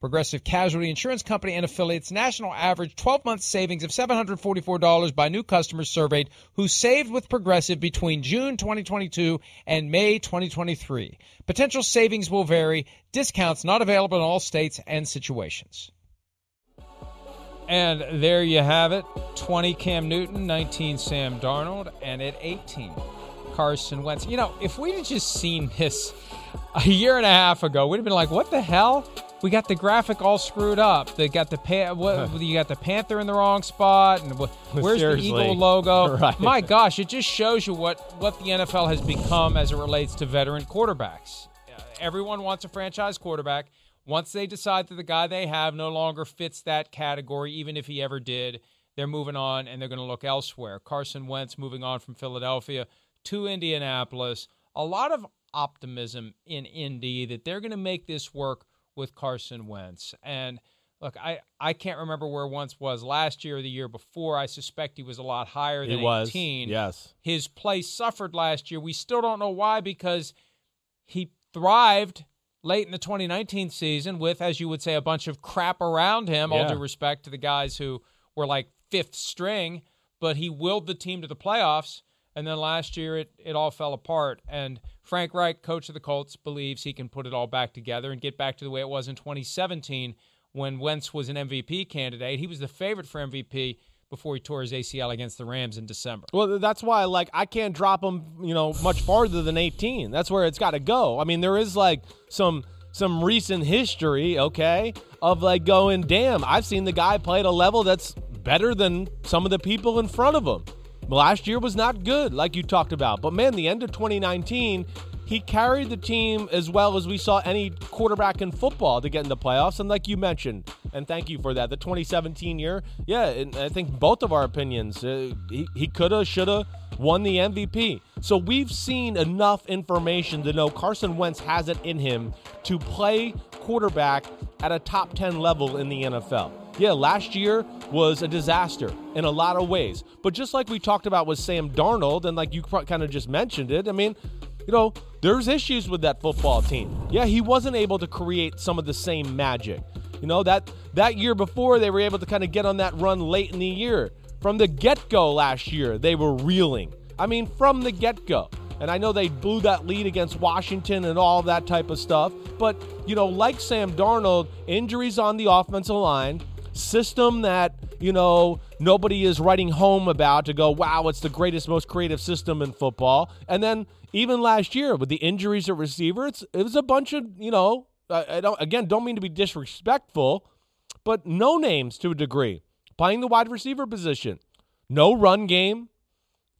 Progressive Casualty Insurance Company and affiliates national average 12 month savings of $744 by new customers surveyed who saved with Progressive between June 2022 and May 2023. Potential savings will vary, discounts not available in all states and situations. And there you have it 20 Cam Newton, 19 Sam Darnold, and at 18 Carson Wentz. You know, if we'd just seen this a year and a half ago, we'd have been like, what the hell? We got the graphic all screwed up. They got the pa- what, you got the panther in the wrong spot, and where's Seriously. the eagle logo? Right. My gosh, it just shows you what what the NFL has become as it relates to veteran quarterbacks. Uh, Everyone wants a franchise quarterback. Once they decide that the guy they have no longer fits that category, even if he ever did, they're moving on and they're going to look elsewhere. Carson Wentz moving on from Philadelphia to Indianapolis. A lot of optimism in Indy that they're going to make this work with Carson Wentz. And look, I, I can't remember where Wentz was last year or the year before. I suspect he was a lot higher than He was. 18. Yes. His play suffered last year. We still don't know why because he thrived late in the 2019 season with, as you would say, a bunch of crap around him, all due respect to the guys who were like fifth string, but he willed the team to the playoffs. And then last year, it, it all fell apart. And Frank Reich, coach of the Colts, believes he can put it all back together and get back to the way it was in 2017 when Wentz was an MVP candidate. He was the favorite for MVP before he tore his ACL against the Rams in December. Well, that's why like I can't drop him, you know, much farther than 18. That's where it's got to go. I mean, there is like some some recent history, okay, of like going, damn, I've seen the guy play at a level that's better than some of the people in front of him. Last year was not good, like you talked about. But man, the end of 2019, he carried the team as well as we saw any quarterback in football to get in the playoffs. And like you mentioned, and thank you for that, the 2017 year, yeah, I think both of our opinions, uh, he, he could have, should have won the MVP. So we've seen enough information to know Carson Wentz has it in him to play quarterback at a top 10 level in the NFL. Yeah, last year was a disaster in a lot of ways. But just like we talked about with Sam Darnold, and like you kind of just mentioned it, I mean, you know, there's issues with that football team. Yeah, he wasn't able to create some of the same magic. You know, that that year before they were able to kind of get on that run late in the year. From the get-go last year, they were reeling. I mean, from the get-go. And I know they blew that lead against Washington and all that type of stuff. But, you know, like Sam Darnold, injuries on the offensive line, system that, you know, nobody is writing home about to go, wow, it's the greatest, most creative system in football. And then even last year with the injuries at receiver, it's, it was a bunch of, you know, I don't, again, don't mean to be disrespectful, but no names to a degree playing the wide receiver position. No run game.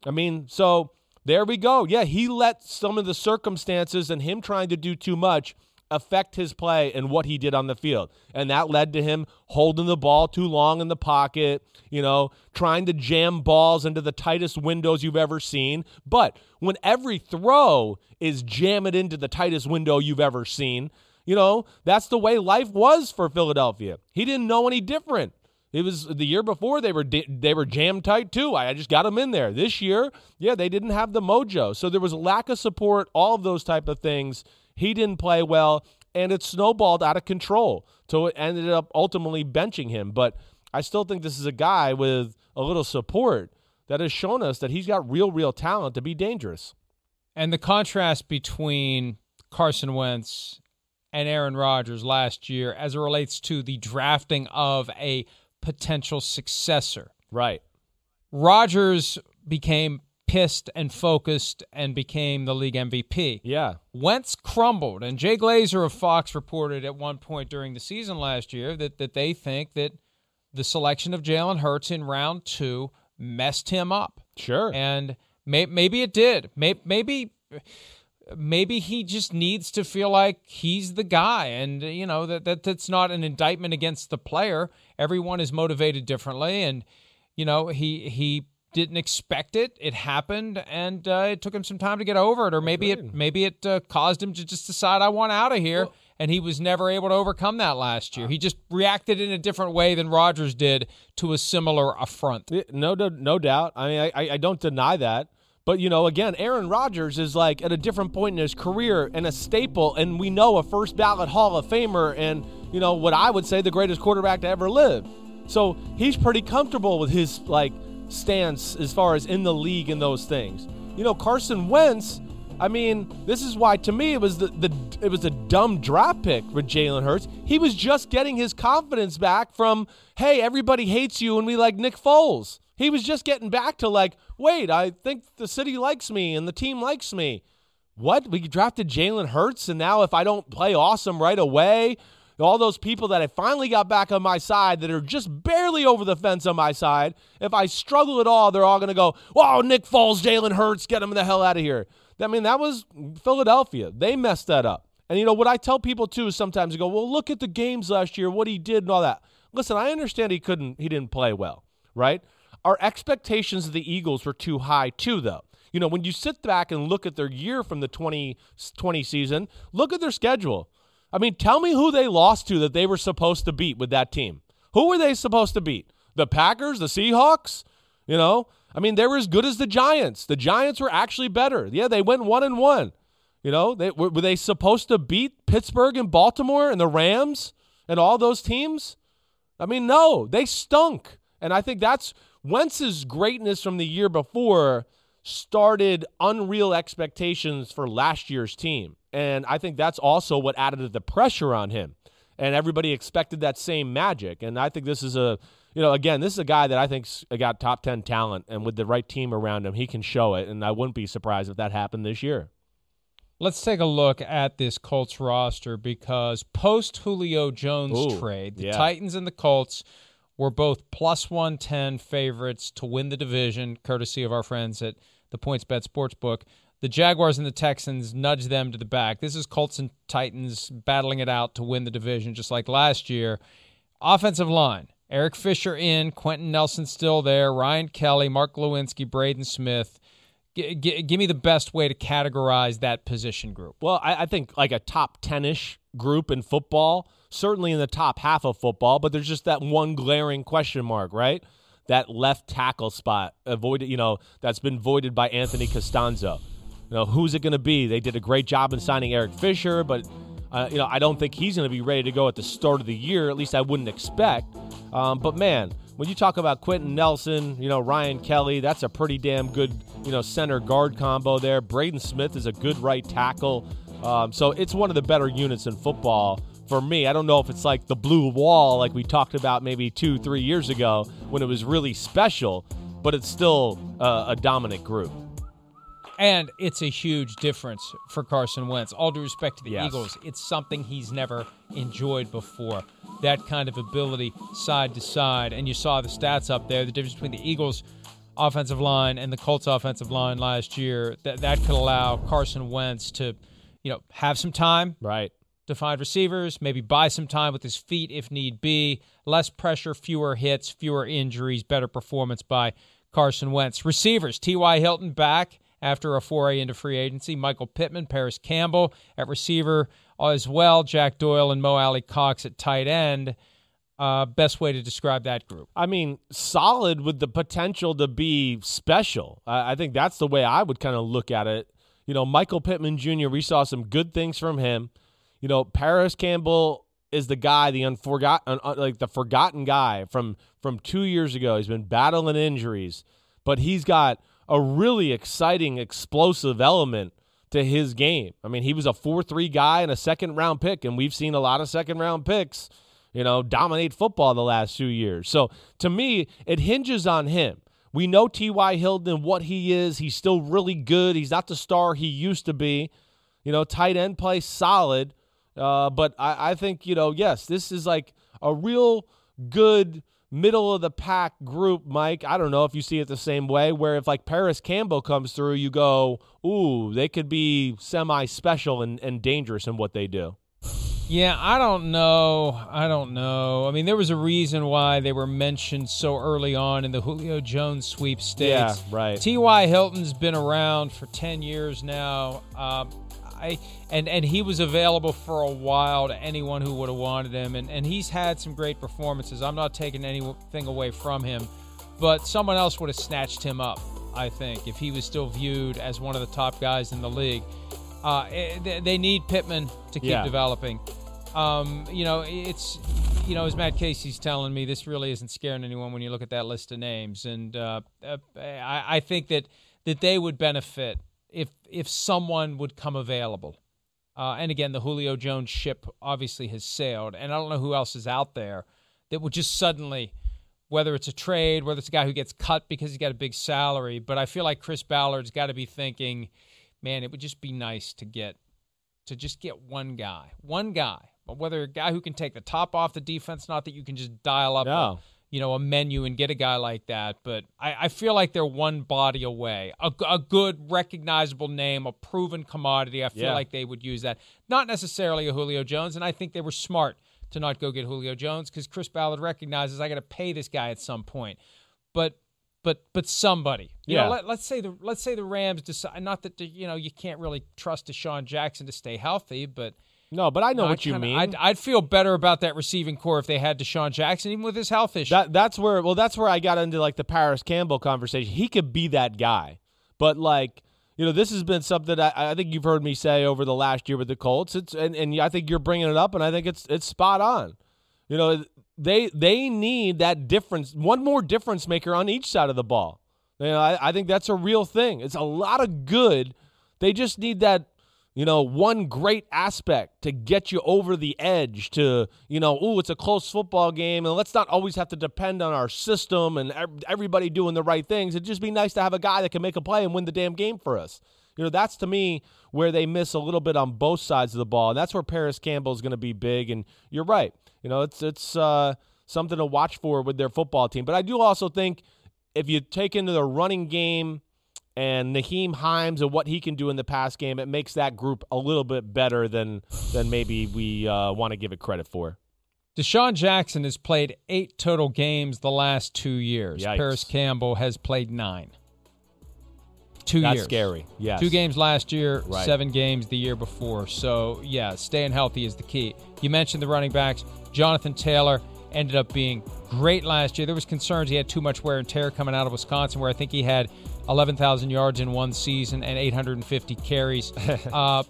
I mean, so there we go. Yeah, he let some of the circumstances and him trying to do too much affect his play and what he did on the field. And that led to him holding the ball too long in the pocket, you know, trying to jam balls into the tightest windows you've ever seen. But when every throw is jam it into the tightest window you've ever seen, you know, that's the way life was for Philadelphia. He didn't know any different. It was the year before they were they were jam tight too. I just got them in there. This year, yeah, they didn't have the mojo. So there was a lack of support, all of those type of things. He didn't play well and it snowballed out of control. So it ended up ultimately benching him, but I still think this is a guy with a little support that has shown us that he's got real real talent to be dangerous. And the contrast between Carson Wentz and Aaron Rodgers last year as it relates to the drafting of a potential successor. Right. Rodgers became pissed and focused and became the league MVP. Yeah. Wentz crumbled. And Jay Glazer of Fox reported at one point during the season last year that, that they think that the selection of Jalen Hurts in round two messed him up. Sure. And may, maybe it did. Maybe, maybe maybe he just needs to feel like he's the guy and you know that, that that's not an indictment against the player everyone is motivated differently and you know he he didn't expect it. It happened, and uh, it took him some time to get over it, or maybe it maybe it uh, caused him to just decide I want out of here. Well, and he was never able to overcome that last year. He just reacted in a different way than Rodgers did to a similar affront. No, no, no doubt. I mean, I, I don't deny that. But you know, again, Aaron Rodgers is like at a different point in his career and a staple, and we know a first ballot Hall of Famer, and you know what I would say the greatest quarterback to ever live. So he's pretty comfortable with his like stance as far as in the league and those things. You know, Carson Wentz. I mean, this is why to me it was the, the it was a dumb draft pick for Jalen Hurts. He was just getting his confidence back from, hey, everybody hates you and we like Nick Foles. He was just getting back to like, wait, I think the city likes me and the team likes me. What? We drafted Jalen Hurts, and now if I don't play awesome right away, all those people that I finally got back on my side that are just barely over the fence on my side, if I struggle at all, they're all going to go, "Whoa, Nick Foles, Jalen Hurts, get him the hell out of here." I mean, that was Philadelphia. They messed that up. And you know what I tell people too is sometimes I go, "Well, look at the games last year, what he did and all that." Listen, I understand he couldn't, he didn't play well, right? Our expectations of the Eagles were too high too, though. You know, when you sit back and look at their year from the 2020 season, look at their schedule. I mean, tell me who they lost to that they were supposed to beat with that team. Who were they supposed to beat? The Packers, the Seahawks? You know, I mean, they were as good as the Giants. The Giants were actually better. Yeah, they went one and one. You know, they, were, were they supposed to beat Pittsburgh and Baltimore and the Rams and all those teams? I mean, no, they stunk. And I think that's Wentz's greatness from the year before started unreal expectations for last year's team. And I think that's also what added to the pressure on him. And everybody expected that same magic. And I think this is a, you know, again, this is a guy that I think's got top 10 talent. And with the right team around him, he can show it. And I wouldn't be surprised if that happened this year. Let's take a look at this Colts roster because post Julio Jones Ooh, trade, the yeah. Titans and the Colts were both plus 110 favorites to win the division, courtesy of our friends at the PointsBet Sportsbook. The Jaguars and the Texans nudge them to the back. This is Colts and Titans battling it out to win the division, just like last year. Offensive line Eric Fisher in, Quenton Nelson still there, Ryan Kelly, Mark Glowinski, Braden Smith. G- g- give me the best way to categorize that position group. Well, I, I think like a top 10 ish group in football, certainly in the top half of football, but there's just that one glaring question mark, right? That left tackle spot avoided, you know, that's been voided by Anthony Castonzo. You know, who's it going to be? They did a great job in signing Eric Fisher, but uh, you know, I don't think he's going to be ready to go at the start of the year. At least I wouldn't expect. Um, but man, when you talk about Quenton Nelson, you know Ryan Kelly, that's a pretty damn good you know center guard combo there. Braden Smith is a good right tackle. Um, so it's one of the better units in football for me. I don't know if it's like the blue wall like we talked about maybe two, three years ago when it was really special, but it's still uh, a dominant group. And it's a huge difference for Carson Wentz. All due respect to the Yes. Eagles, it's something he's never enjoyed before. That kind of ability side to side. And you saw the stats up there the difference between the Eagles' offensive line and the Colts' offensive line last year. That, that could allow Carson Wentz to, you know, have some time Right. to find receivers, maybe buy some time with his feet if need be. Less pressure, fewer hits, fewer injuries, better performance by Carson Wentz. Receivers, T.Y. Hilton back after a foray into free agency. Michael Pittman, Parris Campbell at receiver as well. Jack Doyle and Mo Alie-Cox at tight end. Uh, best way to describe that group. I mean, solid with the potential to be special. I think that's the way I would kind of look at it. You know, Michael Pittman Jr., we saw some good things from him. You know, Parris Campbell is the guy, the unforgotten, like the forgotten guy from from two years ago. He's been battling injuries, but he's got a really exciting, explosive element to his game. I mean, he was a four-three guy and a second-round pick, and we've seen a lot of second-round picks, you know, dominate football the last two years. So to me, it hinges on him. We know T.Y. Hilton what he is. He's still really good. He's not the star he used to be. You know, tight end play solid. Uh, but I, I think, you know, yes, this is like a real good middle of the pack group, Mike. I don't know if you see it the same way, where if like Parris Campbell comes through, you go, ooh, they could be semi special and, and dangerous in what they do. Yeah, I don't know. I don't know. I mean, there was a reason why they were mentioned so early on in the Julio Jones sweepstakes. Yeah, right. T.Y. Hilton's been around for 10 years now. Um, I and and he was available for a while to anyone who would have wanted him, and and he's had some great performances. I'm not taking anything away from him, but someone else would have snatched him up. I think if he was still viewed as one of the top guys in the league. Uh, eh, they need Pittman to keep yeah. developing. Um, you know, it's you know, as Matt Casey's telling me, this really isn't scaring anyone when you look at that list of names, and uh, uh, I, I think that that they would benefit if if someone would come available. Uh, and again, the Julio Jones ship obviously has sailed, and I don't know who else is out there that would just suddenly, whether it's a trade, whether it's a guy who gets cut because he's got a big salary, but I feel like Chris Ballard's got to be thinking, man, it would just be nice to get to just get one guy, one guy, but whether a guy who can take the top off the defense, not that you can just dial up. No. A, you know, a menu and get a guy like that. But I, I feel like they're one body away. A, a, good, recognizable name, a proven commodity. I feel yeah. like they would use that. Not necessarily a Julio Jones. And I think they were smart to not go get Julio Jones because Chris Ballard recognizes I got to pay this guy at some point. But but but somebody. You yeah. Know, let, us say the let's say the Rams decide. Not that the, you know you can't really trust DeSean Jackson to stay healthy, but no, but I know what you kinda, mean. I'd, I'd, feel better about that receiving corps if they had DeSean Jackson, even with his health issue. That, that's where, well, that's where I got into like the Parris Campbell conversation. He could be that guy, but like, you know, this has been something I, I think you've heard me say over the last year with the Colts. It's and, and I think you're bringing it up, and I think it's it's spot on. You know, they they need that difference, one more difference maker on each side of the ball. You know, I, I think that's a real thing. It's a lot of good. They just need that you know, one great aspect to get you over the edge to, you know, oh, it's a close football game, and let's not always have to depend on our system and everybody doing the right things. It'd just be nice to have a guy that can make a play and win the damn game for us. You know, that's to me where they miss a little bit on both sides of the ball, and that's where Parris Campbell is going to be big. And you're right. You know, it's it's uh, something to watch for with their football team. But I do also think if you take into the running game and Nyheim Hines and what he can do in the pass game, it makes that group a little bit better than than maybe we uh, want to give it credit for. DeSean Jackson has played eight total games the last two years. Yikes. Parris Campbell has played nine. Two That's years. scary. Yes. Two games last year, right. seven games the year before. So, yeah, staying healthy is the key. You mentioned the running backs. Jonathan Taylor ended up being great last year. There was concerns he had too much wear and tear coming out of Wisconsin, where I think he had 11,000 yards in one season and 850 carries. uh,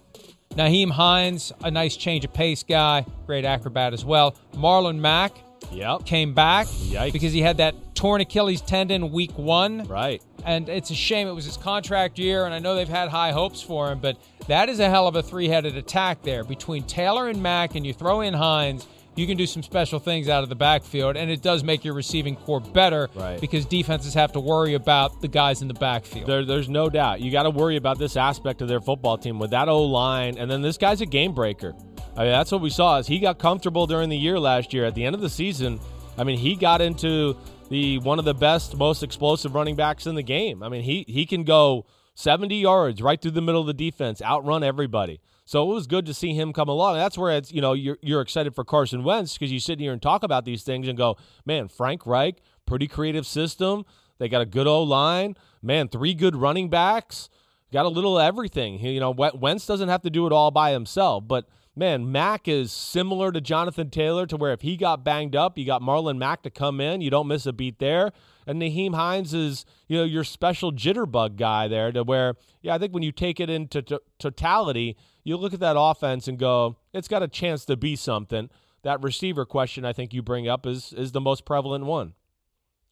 Nyheim Hines, a nice change of pace guy, great acrobat as well. Marlon Mack yep. came back Yikes. because he had that torn Achilles tendon week one. Right. And it's a shame it was his contract year, and I know they've had high hopes for him, but that is a hell of a three headed attack there between Taylor and Mack, and you throw in Hines you can do some special things out of the backfield, and it does make your receiving corps better right. because defenses have to worry about the guys in the backfield. There, there's no doubt. You got to worry about this aspect of their football team with that O line, and then this guy's a game breaker. I mean, that's what we saw. Is he got comfortable during the year last year? At the end of the season, I mean, he got into the one of the best, most explosive running backs in the game. I mean, he he can go 70 yards right through the middle of the defense, outrun everybody. So it was good to see him come along. That's where it's you know you're you're excited for Carson Wentz because you sit here and talk about these things and go, man, Frank Reich, pretty creative system. They got a good O line, man, three good running backs, got a little everything. You know, Wentz doesn't have to do it all by himself, but man, Mack is similar to Jonathan Taylor to where if he got banged up, you got Marlon Mack to come in. You don't miss a beat there. And Nyheim Hines is, you know, your special jitterbug guy there to where, yeah, I think when you take it into t- totality, you look at that offense and go, it's got a chance to be something. That receiver question I think you bring up is is the most prevalent one.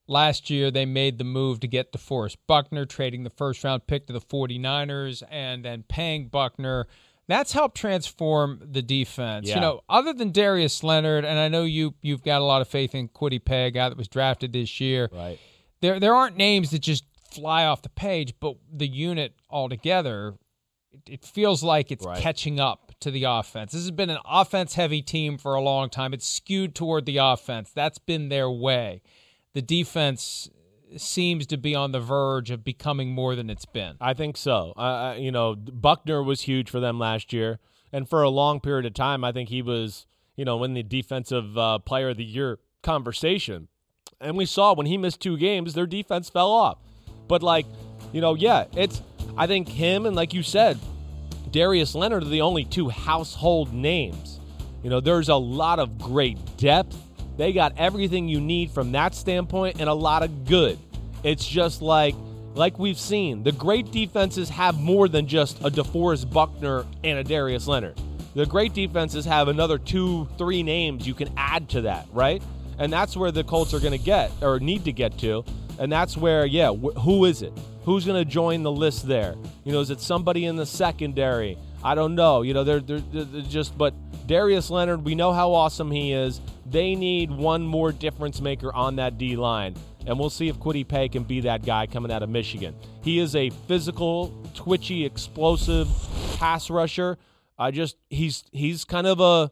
Last year, they made the move to get DeForest Buckner, trading the first round pick to the 49ers and then paying Buckner that's helped transform the defense. Yeah. You know, other than Darius Leonard, and I know you you've got a lot of faith in Kwity Paye, a guy that was drafted this year. Right. There there aren't names that just fly off the page, but the unit altogether, it, feels like it's right. catching up to the offense. This has been an offense heavy team for a long time. It's skewed toward the offense. That's been their way. The defense seems to be on the verge of becoming more than it's been. I think so. Uh, you know, Buckner was huge for them last year, and for a long period of time, I think he was, you know, in the defensive uh, player of the year conversation. And we saw when he missed two games, their defense fell off. But like, you know, yeah, it's. I think him and like you said, Darius Leonard are the only two household names. You know, there's a lot of great depth. They got everything you need from that standpoint and a lot of good. It's just like like we've seen, the great defenses have more than just a DeForest Buckner and a Darius Leonard. The great defenses have another two, three names you can add to that, right? And that's where the Colts are going to get or need to get to. And that's where, yeah, wh- who is it? Who's going to join the list there? You know, is it somebody in the secondary? I don't know. You know, they're, they're, they're just, but Darius Leonard, we know how awesome he is. They need one more difference maker on that D line and we'll see if Kwity Paye can be that guy coming out of Michigan. He is a physical, twitchy, explosive pass rusher. I just he's he's kind of a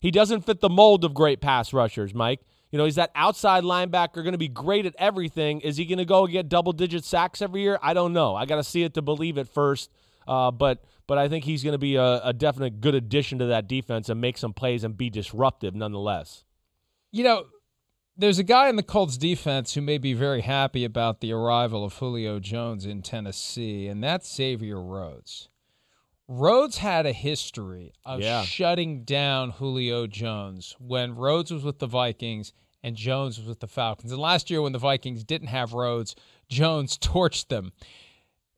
he doesn't fit the mold of great pass rushers, Mike. You know, he's that outside linebacker going to be great at everything. Is he going to go get double digit sacks every year? I don't know. I got to see it to believe it first. Uh, but but I think he's going to be a, a definite good addition to that defense and make some plays and be disruptive nonetheless. You know, there's a guy in the Colts defense who may be very happy about the arrival of Julio Jones in Tennessee, and that's Xavier Rhodes. Rhodes had a history of yeah. shutting down Julio Jones when Rhodes was with the Vikings and Jones was with the Falcons. And last year, when the Vikings didn't have Rhodes, Jones torched them.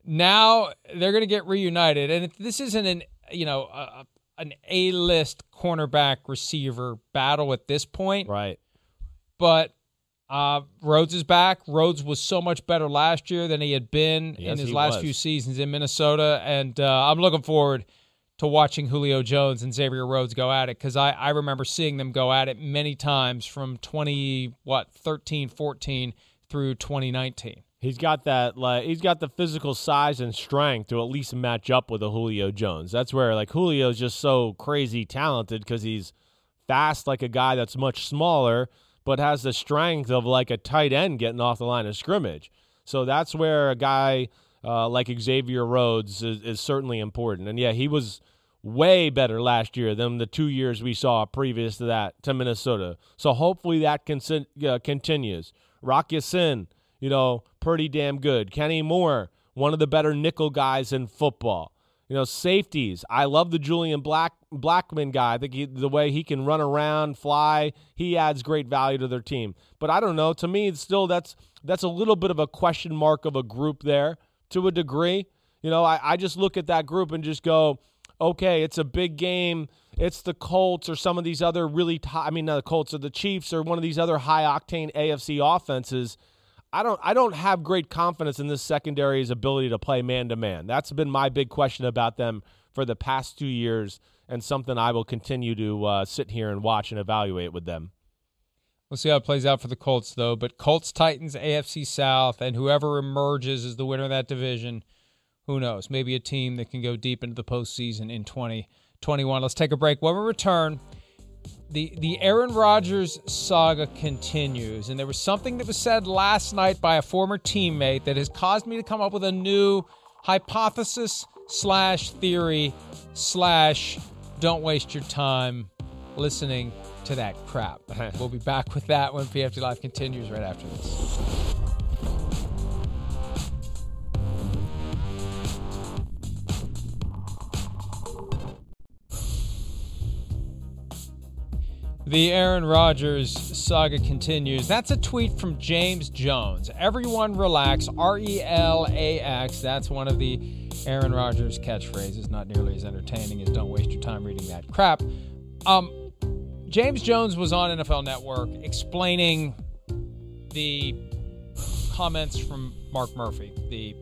Now they're going to get reunited, and this isn't an you know a, an A-list cornerback receiver battle at this point, right? but uh, Rhodes is back. Rhodes was so much better last year than he had been yes, in his last was. few seasons in Minnesota, and uh, I'm looking forward to watching Julio Jones and Xavier Rhodes go at it because I, I remember seeing them go at it many times from 20 what 13 14 through 2019. He's got that like he's got the physical size and strength to at least match up with a Julio Jones. That's where like Julio's just so crazy talented because he's fast like a guy that's much smaller but has the strength of like a tight end getting off the line of scrimmage. So that's where a guy uh, like Xavier Rhodes is, is, certainly important. And yeah, he was way better last year than the two years we saw previous to that to Minnesota. So hopefully that con- uh, continues. Rock Ya-Sin, you know, pretty damn good. Kenny Moore, one of the better nickel guys in football. You know, safeties. I love the Julian Black Blackmon guy. I think he, the way he can run around, fly, he adds great value to their team. But I don't know. To me, still that's that's a little bit of a question mark of a group there to a degree. You know, I, I just look at that group and just go, okay, it's a big game. It's the Colts or some of these other really, t- I mean, the Colts or the Chiefs or one of these other high octane AFC offenses. I don't I don't have great confidence in this secondary's ability to play man to man. That's been my big question about them for the past two years, and something I will continue to uh, sit here and watch and evaluate with them. We'll see how it plays out for the Colts, though. But Colts, Titans, AFC South, and whoever emerges as the winner of that division, who knows? Maybe a team that can go deep into the postseason in 2021. Let's take a break. When we return, the the Aaron Rodgers saga continues, and there was something that was said last night by a former teammate that has caused me to come up with a new hypothesis slash theory slash don't waste your time listening to that crap. we'll be back with that when PFT Live continues right after this. The Aaron Rodgers saga continues. That's a tweet from James Jones. Everyone relax. R E L A X. That's one of the Aaron Rodgers catchphrases. Not nearly as entertaining as "Don't waste your time reading that crap." Um, James Jones was on NFL Network explaining the comments from Mark Murphy, the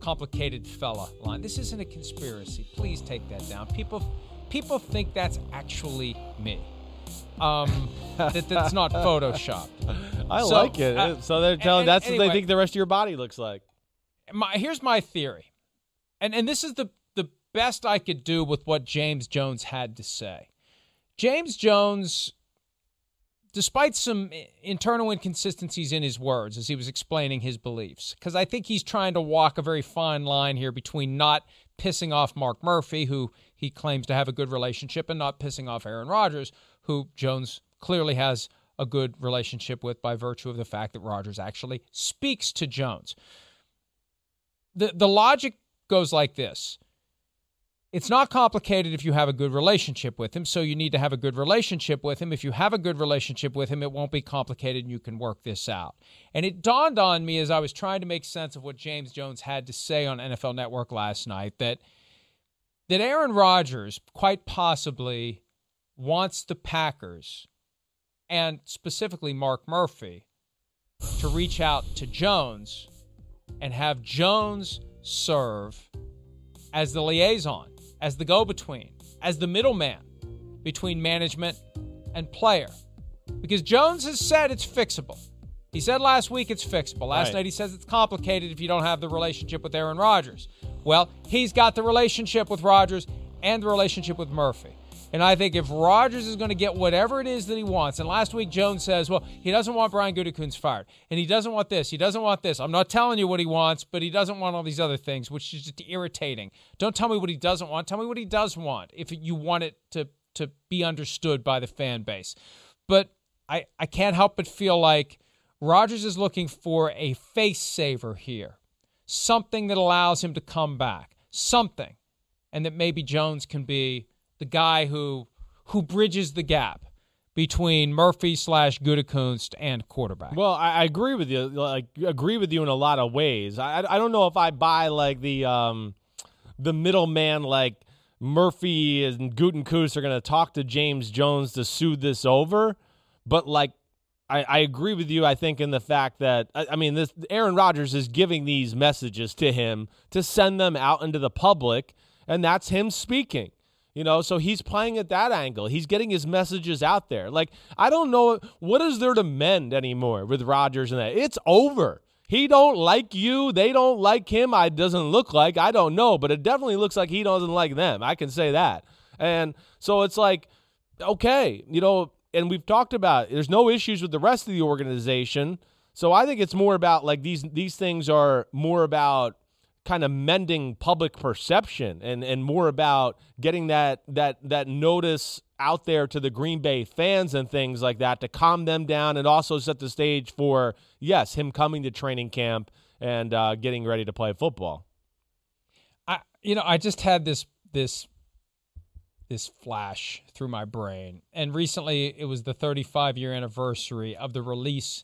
complicated fella line. This isn't a conspiracy. Please take that down. People, people think that's actually me um, that that's not photoshopped. I So, like it. uh, so they're telling and- that's what they think the rest of your body looks like. My, here's my theory, and and this is the the best I could do with what James Jones had to say. James Jones, despite some internal inconsistencies in his words as he was explaining his beliefs, because I think he's trying to walk a very fine line here between not pissing off Mark Murphy, who he claims to have a good relationship, and not pissing off Aaron Rodgers, who Jones clearly has a good relationship with by virtue of the fact that Rodgers actually speaks to Jones. The the logic goes like this. It's not complicated if you have a good relationship with him, so you need to have a good relationship with him. If you have a good relationship with him, it won't be complicated and you can work this out. And it dawned on me as I was trying to make sense of what James Jones had to say on NFL Network last night that that Aaron Rodgers quite possibly wants the Packers and specifically Mark Murphy to reach out to Jones and have Jones serve as the liaison, as the go between, as the middleman between management and player. Because Jones has said it's fixable. He said last week it's fixable. Last Right. night he says it's complicated if you don't have the relationship with Aaron Rodgers. Well, he's got the relationship with Rodgers and the relationship with Murphy. And I think if Rodgers is going to get whatever it is that he wants, and last week Jones says, well, he doesn't want Brian Gutekunst fired, and he doesn't want this, he doesn't want this. I'm not telling you what he wants, but he doesn't want all these other things, which is just irritating. Don't tell me what he doesn't want. Tell me what he does want if you want it to to be understood by the fan base. But I I can't help but feel like Rodgers is looking for a face saver here, something that allows him to come back, something, and that maybe Jones can be the guy who who bridges the gap between Murphy slash Gutekunst and quarterback. Well, I, I agree with you. Like, agree with you in a lot of ways. I, I don't know if I buy like the um, the middleman like Murphy and Gutekunst are going to talk to James Jones to soothe this over, but like. I, I agree with you. I think in the fact that I, I mean, this Aaron Rodgers is giving these messages to him to send them out into the public, and that's him speaking. You know, so he's playing at that angle. He's getting his messages out there. Like, I don't know what is there to mend anymore with Rodgers and that. It's over. He don't like you. They don't like him. I doesn't look like. I don't know, but it definitely looks like he doesn't like them. I can say that. And so it's like, okay, you know, and we've talked about it. there's no issues with the rest of the organization. So I think it's more about like these these things are more about kind of mending public perception and and more about getting that that that notice out there to the Green Bay fans and things like that to calm them down and also set the stage for yes him coming to training camp and uh, getting ready to play football. I you know, I just had this this this flash through my brain. And recently it was the 35 year anniversary of the release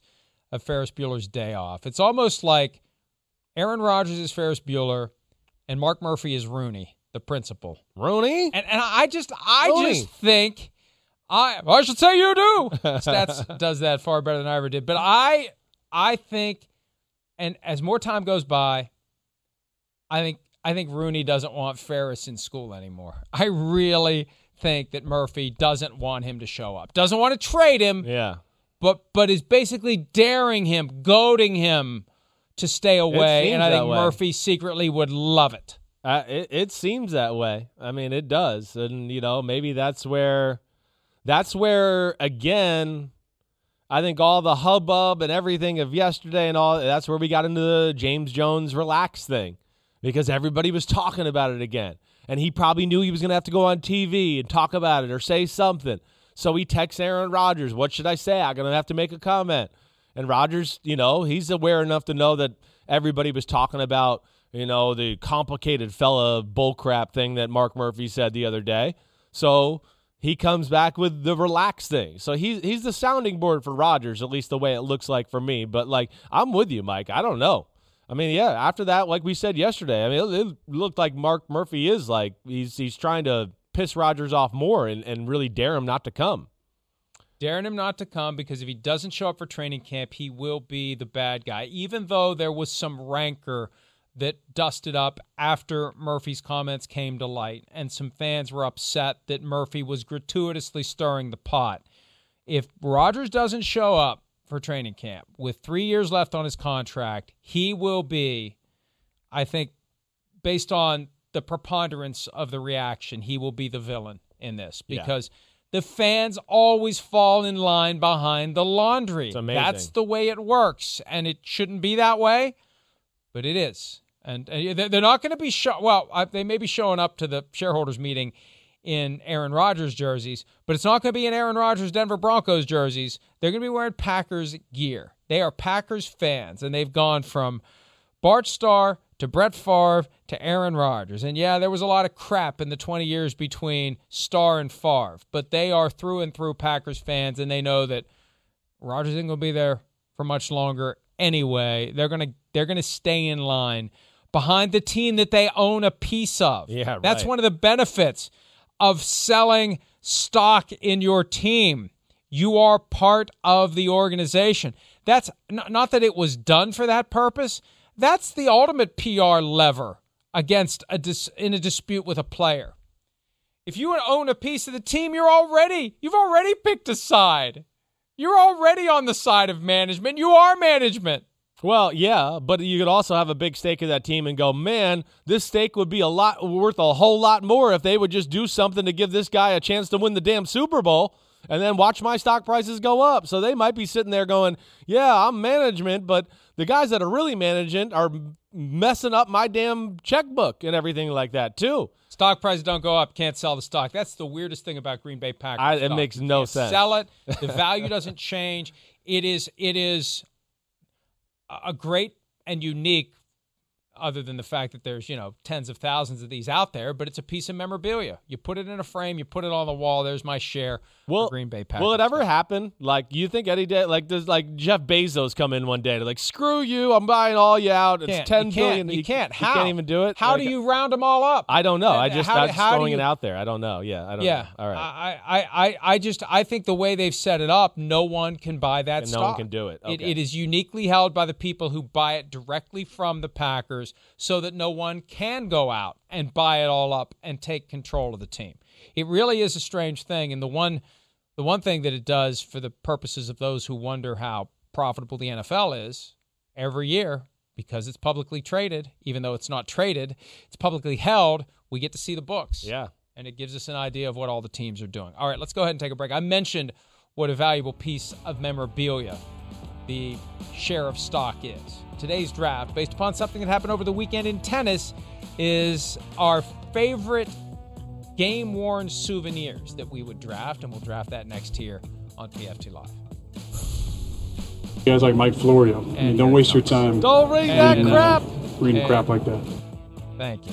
of Ferris Bueller's Day Off. It's almost like Aaron Rodgers is Ferris Bueller and Mark Murphy is Rooney, the principal. Rooney, And and I just I Rooney. just think I I should say you do. Stats does that far better than I ever did. But I I think and as more time goes by, I think I think Rooney doesn't want Ferris in school anymore. I really think that Murphy doesn't want him to show up. Doesn't want to trade him, yeah. but but is basically daring him, goading him to stay away. And I think way. Murphy secretly would love it. Uh, it, it seems that way. I mean, it does, and you know, maybe that's where, that's where again, I think all the hubbub and everything of yesterday and all that's where we got into the James Jones relax thing, because everybody was talking about it again, and he probably knew he was going to have to go on TV and talk about it or say something. So he texts Aaron Rodgers, "What should I say? I'm going to have to make a comment." And Rodgers, you know, he's aware enough to know that everybody was talking about, you know, the complicated fella bullcrap thing that Mark Murphy said the other day. So he comes back with the relaxed thing. So he's he's the sounding board for Rodgers, at least the way it looks like for me. But like I'm with you, Mike. I don't know. I mean, yeah. After that, like we said yesterday, I mean, it, it looked like Mark Murphy is like he's he's trying to piss Rodgers off more and, and really dare him not to come. Daring him not to come because if he doesn't show up for training camp, he will be the bad guy. Even though there was some rancor that dusted up after Murphy's comments came to light, and some fans were upset that Murphy was gratuitously stirring the pot. If Rodgers doesn't show up for training camp with three years left on his contract, he will be, I think, based on the preponderance of the reaction, he will be the villain in this because. Yeah. The fans always fall in line behind the laundry. That's the way it works, and it shouldn't be that way but it is. And, uh, they're not going to be show. Well, they may be showing up to the shareholders meeting in Aaron Rodgers jerseys, but it's not going to be in Aaron Rodgers Denver Broncos jerseys. They're going to be wearing Packers gear. They are Packers fans, and they've gone from Bart Starr to Brett Favre to Aaron Rodgers. And yeah, there was a lot of crap in the 20 years between Starr and Favre, but they are through and through Packers fans, and they know that Rodgers isn't going to be there for much longer anyway. They're going to they're going to stay in line behind the team that they own a piece of. Yeah, right. That's one of the benefits of selling stock in your team. You are part of the organization. That's not that it was done for that purpose. That's the ultimate PR lever against a dis, in a dispute with a player. If you own a piece of the team, you're already you've already picked a side. You're already on the side of management. You are management. Well, yeah, but you could also have a big stake in that team and go, man, this stake would be a lot worth a whole lot more if they would just do something to give this guy a chance to win the damn Super Bowl and then watch my stock prices go up. So they might be sitting there going, yeah, I'm management, but the guys that are really managing are messing up my damn checkbook and everything like that too. Stock prices don't go up, can't sell the stock. That's the weirdest thing about Green Bay Packers. I, it makes no sense. Sell it. The value doesn't change. It is it is a great and unique other than the fact that there's you know tens of thousands of these out there but it's a piece of memorabilia. You put it in a frame you put it on the wall there's my share will, Green Bay Packers will it ever happen? Like you think Eddie did like does like Jeff Bezos come in one day to like screw you I'm buying all you out. It's ten you billion you, can't. how you can't even do it. How like, do you round them all up? I don't know. I just how, I'm just throwing you, it out there. I don't know. Yeah I don't yeah. know. all right. I, I I just I think the way they've set it up no one can buy that and stock no one can do it. Okay. it it is uniquely held by the people who buy it directly from the Packers so that no one can go out and buy it all up and take control of the team. It really is a strange thing, and the one the one thing that it does for the purposes of those who wonder how profitable the NFL is, every year because it's publicly traded, even though it's not traded, it's publicly held, we get to see the books. Yeah. And it gives us an idea of what all the teams are doing. All right, let's go ahead and take a break. I mentioned what a valuable piece of memorabilia the share of stock is. Today's draft, based upon something that happened over the weekend in tennis, is our favorite game worn souvenirs that we would draft, and we'll draft that next here on PFT Live. Guys like Mike Florio. I mean, don't waste your time. Don't read that reading, crap. Uh, reading and crap like that. Thank you.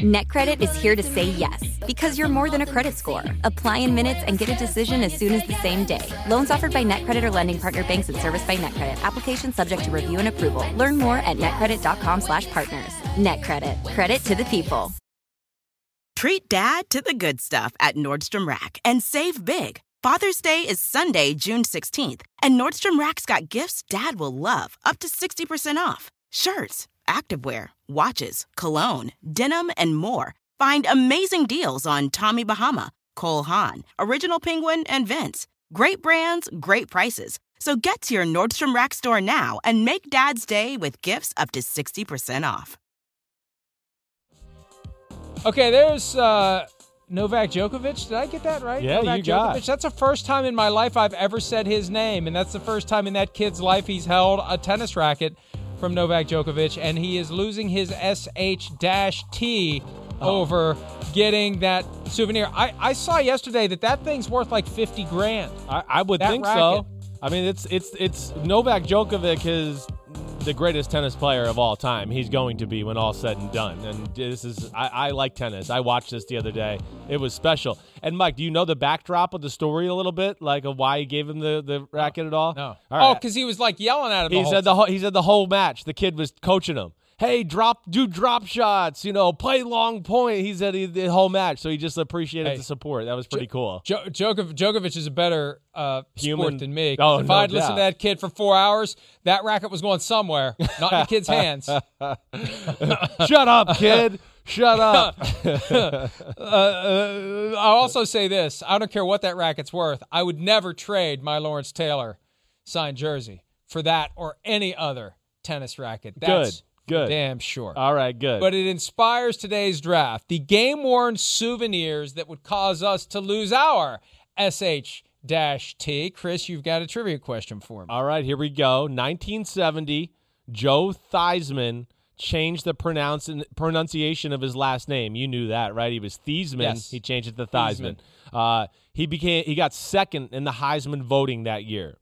NetCredit is here to say yes because you're more than a credit score. Apply in minutes and get a decision as soon as the same day. Loans offered by NetCredit or lending partner banks and serviced by NetCredit. Application subject to review and approval. Learn more at netcredit.com/partners. NetCredit. Credit to the people. Treat dad to the good stuff at Nordstrom Rack and save big. Father's Day is Sunday, June 16th, and Nordstrom Rack's got gifts dad will love, up to 60% off. Shirts activewear, watches, cologne, denim, and more. Find amazing deals on Tommy Bahama, Cole Haan, Original Penguin, and Vince. Great brands, great prices. So get to your Nordstrom Rack store now and make Dad's Day with gifts up to 60% off. Okay, there's uh, Novak Djokovic. Did I get that right? Yeah, Novak you got Djokovic. That's the first time in my life I've ever said his name, and that's the first time in that kid's life he's held a tennis racket from Novak Djokovic, and he is losing his SH-T oh. over getting that souvenir. I, I saw yesterday that that thing's worth like 50 grand. I, I would That think racket. so. I mean, it's it's it's Novak Djokovic is the greatest tennis player of all time. He's going to be when all said and done. And this is I, I like tennis. I watched this the other day. It was special. And Mike, do you know the backdrop of the story a little bit, like of why he gave him the, the racket at all? No. All Oh, because he was like yelling at him. he said the whole, he said the whole match. The kid was coaching him. Hey, drop, do drop shots. You know, play long point. He said he, the whole match, so he just appreciated Hey. the support. That was pretty cool. Jo- Djokovic, Djokovic is a better uh, Human- sport than me. Oh, if no I'd listened to that kid for four hours, that racket was going somewhere, not in the kid's hands. Shut up, kid. Shut up. Uh, uh, I'll also say this: I don't care what that racket's worth. I would never trade my Lawrence Taylor signed jersey for that or any other tennis racket. That's Good, good. damn sure. All right, good. but it inspires today's draft. The game worn souvenirs that would cause us to lose our SH T. Chris, you've got a trivia question for me. All right, here we go. 1970, Joe Theismann changed the pronounce- pronunciation of his last name. You knew that, right? He was Theismann. Yes. He changed it to Theismann. Uh, he became he got second in the Heisman voting that year.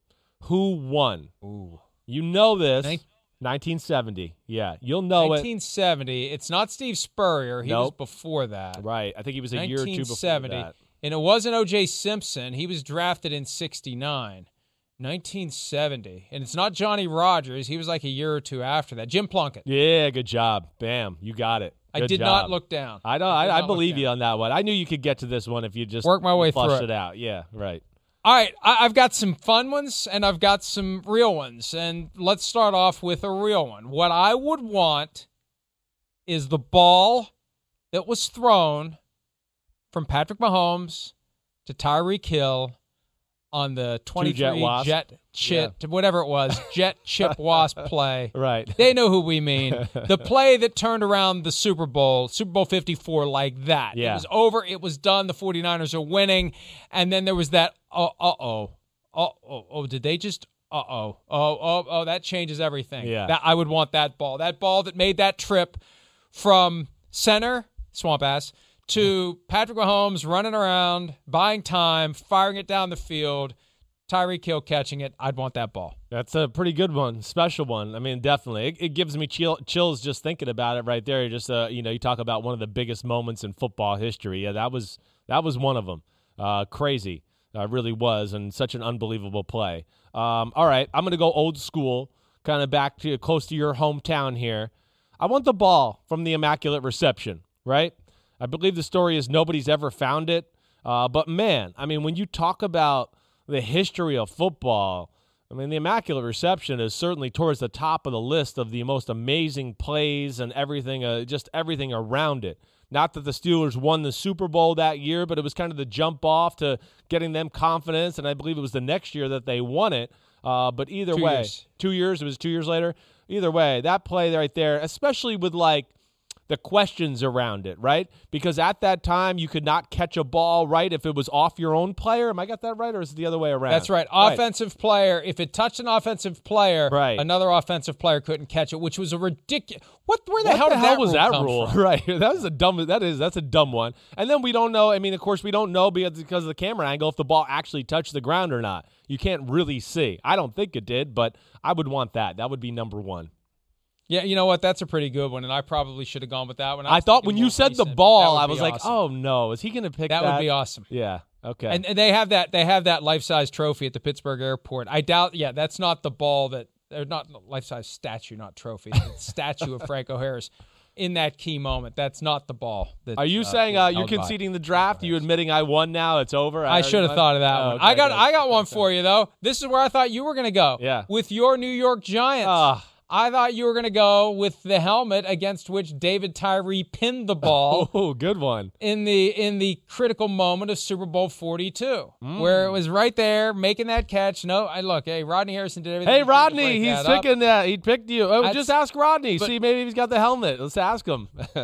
Who won? Ooh. You know this. Nin- 1970. Yeah, you'll know it. 1970. It's not Steve Spurrier. He was before that. Right. I think he was a year or two before 1970. that. And it wasn't O.J. Simpson. He was drafted in 69. 1970. And it's not Johnny Rodgers. He was like a year or two after that. Jim Plunkett. Yeah, good job. Bam, you got it. I did job. not look down. I did I, I look believe you on that one. I knew you could get to this one if you just Work my way through it it. out. Yeah, right. All right, I, I've got some fun ones and I've got some real ones. And let's start off with a real one. What I would want is the ball that was thrown from Patrick Mahomes to Tyreek Hill on the 23 jet wasp. jet chip, whatever it was, jet chip wasp play. Right. They know who we mean. The play that turned around the Super Bowl, Super Bowl 54, like that. Yeah. It was over. It was done. The 49ers are winning. And then there was that, uh oh. Uh oh. Oh, did they just. Uh oh. Oh, oh, oh, that changes everything. Yeah. That, I would want that ball. That ball that made that trip from center, swamp ass, to Patrick Mahomes running around, buying time, firing it down the field, Tyreek Hill catching it. I'd want that ball. That's a pretty good one, special one. I mean, definitely, it, it gives me chill, chills just thinking about it. Right there, You're just uh, you know, you talk about one of the biggest moments in football history. Yeah, that was that was one of them. Uh, crazy, uh, really was, and such an unbelievable play. Um, all right, I'm gonna go old school, kind of back to close to your hometown here. I want the ball from the Immaculate Reception, right? I believe the story is nobody's ever found it. Uh, but man, I mean, when you talk about the history of football, I mean, the Immaculate Reception is certainly towards the top of the list of the most amazing plays and everything, uh, just everything around it. Not that the Steelers won the Super Bowl that year, but it was kind of the jump off to getting them confidence. And I believe it was the next year that they won it. Uh, but either Two way, years. two years, it was two years later. Either way, that play right there, especially with like the questions around it, right? Because at that time, you could not catch a ball right if it was off your own player. Am I got that right, or is it the other way around? That's right. Offensive player. If it touched an offensive player, Right. another offensive player couldn't catch it, which was a ridiculous. What? Where the What hell the did hell that was that rule? from? Right. That was a dumb. That is. That's a dumb one. And then we don't know. I mean, of course, we don't know because of the camera angle if the ball actually touched the ground or not. You can't really see. I don't think it did, but I would want that. That would be number one. Yeah, you know what? That's a pretty good one, and I probably should have gone with that one. I, was thought when you said the recent, but ball, I was like, awesome. oh no, is he going to pick that that? would be awesome. Yeah. Okay. And, and they have that they have that life size trophy at the Pittsburgh airport. I doubt. Yeah, that's not the ball that they're not life size statue, not trophy. the statue of Franco Harris in that key moment. That's not the ball. That, Are you uh, saying uh, you're conceding the draft? you admitting I won now? It's over. I should have thought of that Oh, one. okay, I got good. I got one for you though. This is where I thought you were going to go. Yeah. With your New York Giants. Ah. I thought you were going to go with the helmet against which David Tyree pinned the ball. Oh, good one. In the in the critical moment of Super Bowl 42, mm. where it was right there making that catch. No, I look, hey, Rodney Harrison did everything. Hey, Rodney, he's that picking up. that. He picked you. Oh, just ask Rodney. But, See, maybe he's got the helmet. Let's ask him.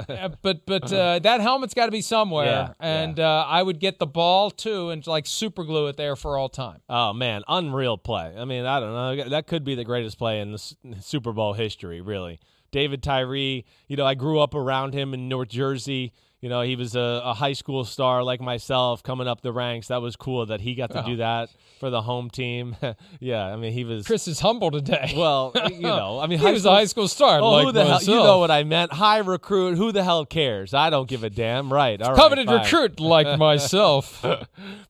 but but uh, that helmet's got to be somewhere, yeah, and yeah. Uh, I would get the ball too and like super glue it there for all time. Oh man, unreal play. I mean, I don't know. That could be the greatest play in the Super Bowl history, really. David Tyree, you know, I grew up around him in North Jersey. You know, he was a, a, high school star like myself coming up the ranks. That was cool that he got to oh. do that for the home team. yeah, I mean, he was. Chris is humble today. Well, you know, I mean, he was school, a high school star. Oh, like who the myself. hell? You know what I meant? High recruit. Who the hell cares? I don't give a damn. Right. All Coveted right, recruit like myself.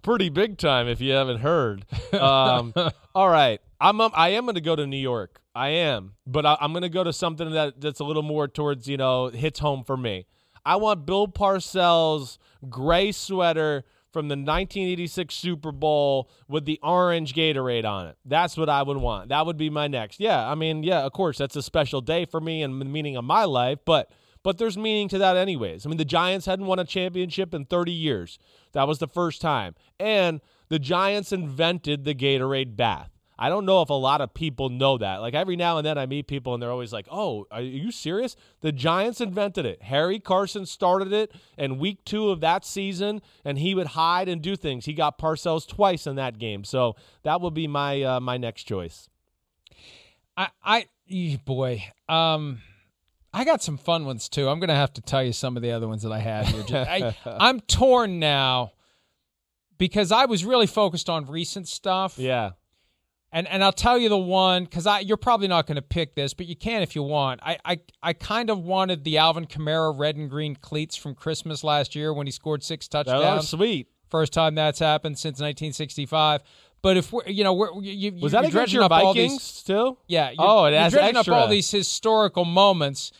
Pretty big time if you haven't heard. Um, all right. I'm um, I am going to go to New York. I am, but I, am going to go to something that that's a little more towards you know hits home for me. I want Bill Parcells' gray sweater from the 1986 Super Bowl with the orange Gatorade on it. That's what I would want. That would be my next. Yeah, I mean, yeah, of course, that's a special day for me and the meaning of my life, but but there's meaning to that anyways. I mean, the Giants hadn't won a championship in 30 years. That was the first time. And the Giants invented the Gatorade bath. I don't know if a lot of people know that. Like every now and then I meet people and they're always like, "Oh, are you serious? The Giants invented it. Harry Carson started it in week 2 of that season and he would hide and do things. He got Parcells twice in that game. So that would be my uh, my next choice. I I boy, um I got some fun ones too. I'm going to have to tell you some of the other ones that I had here. I, I'm torn now because I was really focused on recent stuff. Yeah. And and I'll tell you the one because I you're probably not going to pick this, but you can if you want. I, I I kind of wanted the Alvin Kamara red and green cleats from Christmas last year when he scored six touchdowns. That was sweet. First time that's happened since 1965. But if we're, you know, we're, you, was that against your Vikings these, too? Yeah. oh, it has dredging extra. up all these historical moments.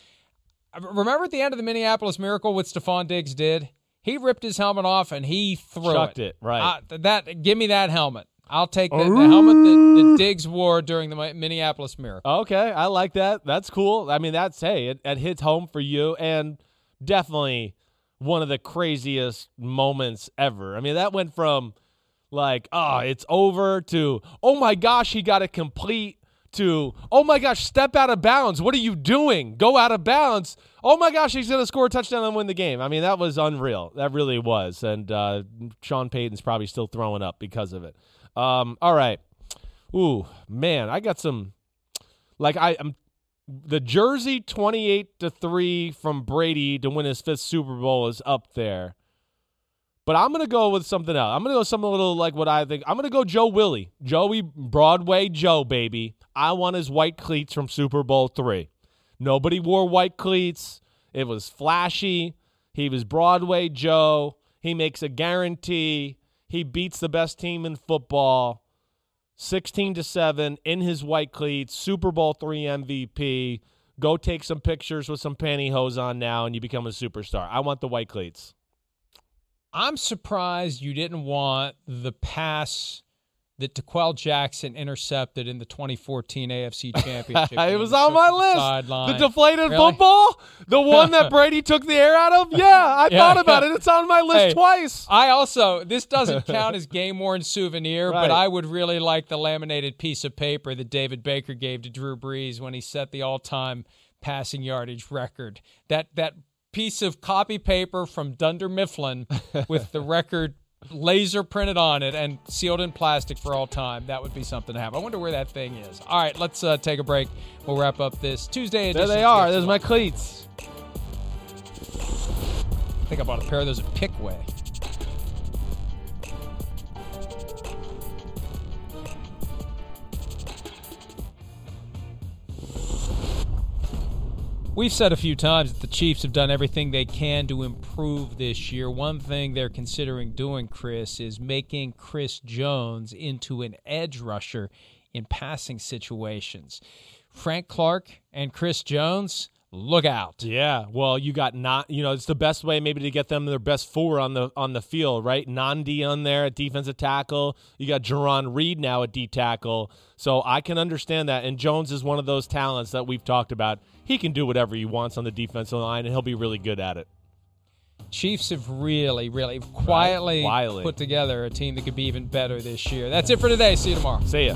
Remember at the end of the Minneapolis Miracle, what Stefon Diggs did? He ripped his helmet off and he threw Chucked it. it right. Uh, that give me that helmet. I'll take the, the helmet that, that Diggs wore during the Minneapolis Miracle. Okay, I like that. That's cool. I mean, that's hey, it, it hits home for you, and definitely one of the craziest moments ever. I mean, that went from like, oh, it's over to oh my gosh, he got it complete to oh my gosh, step out of bounds. What are you doing? Go out of bounds. Oh my gosh, he's gonna score a touchdown and win the game. I mean, that was unreal. That really was, and uh, Sean Payton's probably still throwing up because of it. Um, all right. Ooh, man, I got some like I am the jersey 28 to 3 from Brady to win his fifth Super Bowl is up there. But I'm going to go with something else. I'm going to go something a little like what I think. I'm going to go Joe Willie. Joey Broadway Joe, baby. I want his white cleats from Super Bowl 3. Nobody wore white cleats. It was flashy. He was Broadway Joe. He makes a guarantee. He beats the best team in football 16 to 7 in his white cleats, Super Bowl 3 MVP. Go take some pictures with some pantyhose on now and you become a superstar. I want the white cleats. I'm surprised you didn't want the pass that D'Qwell Jackson intercepted in the 2014 AFC Championship. it was on my list. Sideline. The deflated really? football, the one that Brady took the air out of. Yeah, I yeah, thought about yeah. it. It's on my list hey, twice. I also this doesn't count as game worn souvenir, right. but I would really like the laminated piece of paper that David Baker gave to Drew Brees when he set the all time passing yardage record. That that piece of copy paper from Dunder Mifflin with the record laser printed on it and sealed in plastic for all time. That would be something to have. I wonder where that thing is. All right, let's uh, take a break. We'll wrap up this Tuesday edition. There they are. There's my cleats. I think I bought a pair of those at Pickway. We've said a few times that the Chiefs have done everything they can to improve this year. One thing they're considering doing, Chris, is making Chris Jones into an edge rusher in passing situations. Frank Clark and Chris Jones look out. Yeah, well, you got not, you know, it's the best way maybe to get them their best four on the on the field, right? Nnadi on there at defensive tackle. You got Jarran Reed now at D tackle. So I can understand that. And Jones is one of those talents that we've talked about. He can do whatever he wants on the defensive line, and he'll be really good at it. Chiefs have really, really quietly Right. put together a team that could be even better this year. That's it for today. See you tomorrow. See ya.